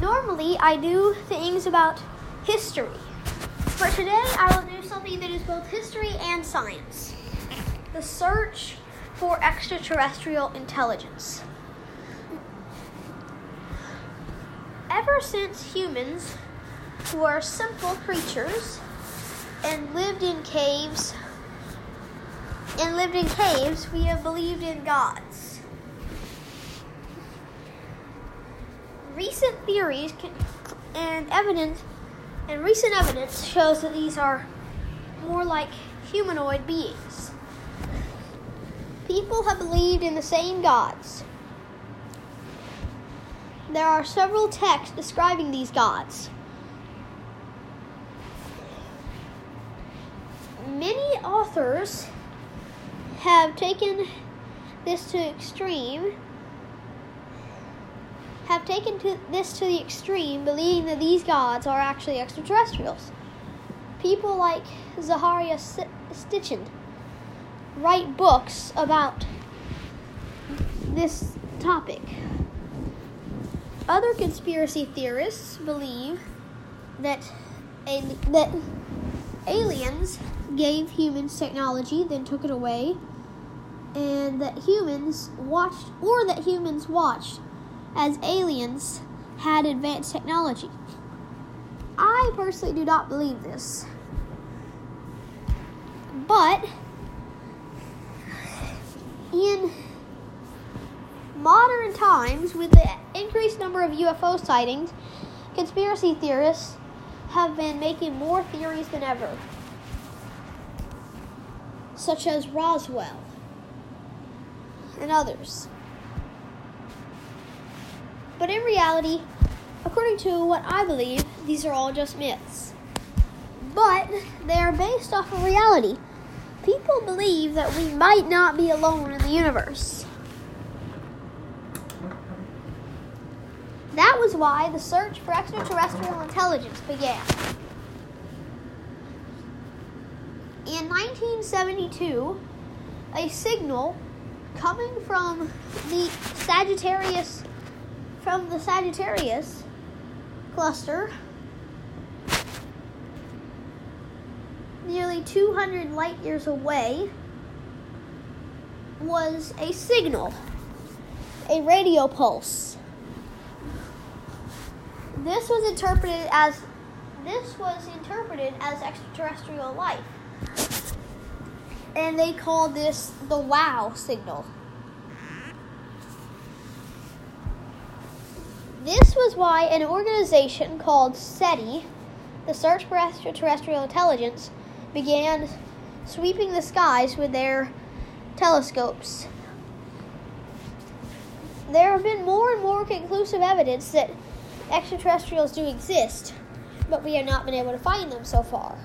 normally I do things about history. For today, I will do something that is both history and science the search for extraterrestrial intelligence. Ever since humans were simple creatures and lived in caves and lived in caves, we have believed in gods. Recent theories can, and evidence and recent evidence shows that these are more like humanoid beings. People have believed in the same gods. There are several texts describing these gods. Many authors have taken this to extreme have taken to this to the extreme, believing that these gods are actually extraterrestrials. People like Zecharia Sitchin write books about this topic. Other conspiracy theorists believe that that aliens gave humans technology, then took it away, and that humans watched, or that humans watched as aliens had advanced technology. I personally do not believe this. But in modern times, with the increased number of UFO sightings, conspiracy theorists have been making more theories than ever, such as Roswell and others. But in reality, according to what I believe, these are all just myths. But they are based off of reality. People believe that we might not be alone in the universe. That was why the search for extraterrestrial intelligence began. In 1972, a signal coming from the Sagittarius from the Sagittarius cluster nearly 200 light years away was a signal, a radio pulse. This was interpreted as this was interpreted as extraterrestrial life. And they called this the wow signal. This was why an organization called SETI, the Search for Extraterrestrial Intelligence, began sweeping the skies with their telescopes. There have been more and more conclusive evidence that extraterrestrials do exist, but we have not been able to find them so far.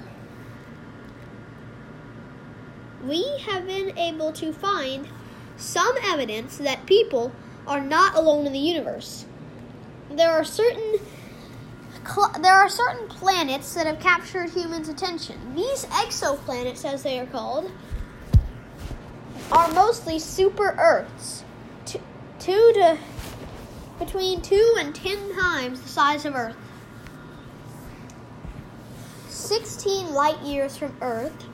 We have been able to find some evidence that people are not alone in the universe there are certain there are certain planets that have captured humans' attention. These exoplanets, as they are called, are mostly super Earths, two, two to between two and ten times the size of Earth. 16 light years from Earth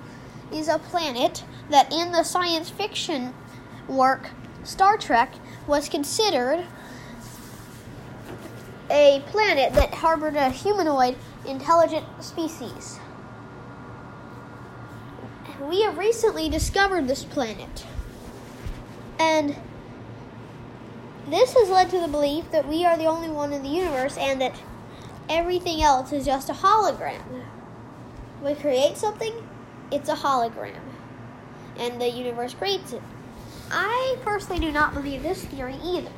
is a planet that in the science fiction work Star Trek was considered a planet that harbored a humanoid intelligent species. We have recently discovered this planet. And this has led to the belief that we are the only one in the universe and that everything else is just a hologram. We create something, it's a hologram. And the universe creates it. I personally do not believe this theory either.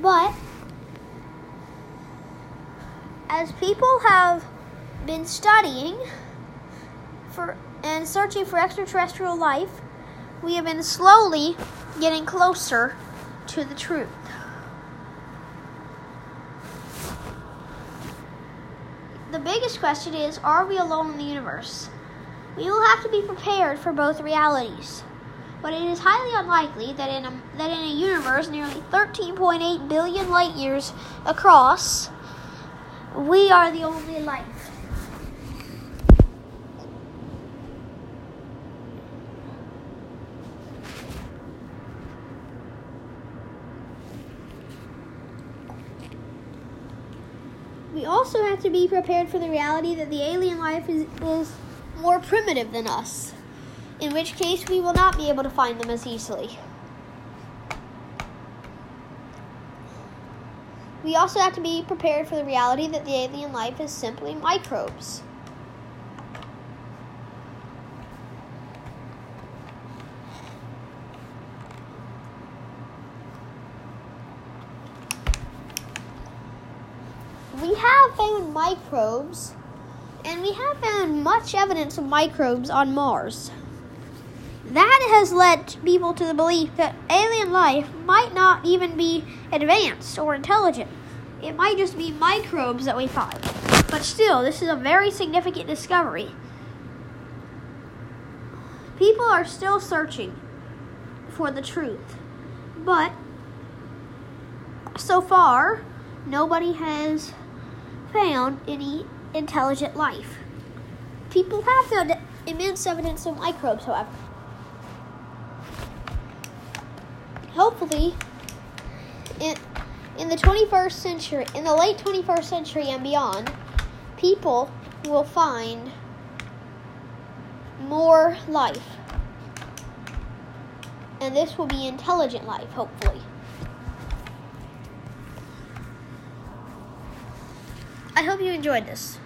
But as people have been studying for and searching for extraterrestrial life, we have been slowly getting closer to the truth. The biggest question is are we alone in the universe? We will have to be prepared for both realities. But it is highly unlikely that in a, that in a universe nearly 13.8 billion light years across, we are the only life. We also have to be prepared for the reality that the alien life is, is more primitive than us, in which case we will not be able to find them as easily. We also have to be prepared for the reality that the alien life is simply microbes. We have found microbes, and we have found much evidence of microbes on Mars. That has led people to the belief that alien life might not even be advanced or intelligent. It might just be microbes that we find. But still, this is a very significant discovery. People are still searching for the truth. But so far, nobody has found any intelligent life. People have found immense evidence of microbes, however. Hopefully, in, in the 21st century, in the late 21st century and beyond, people will find more life. And this will be intelligent life, hopefully. I hope you enjoyed this.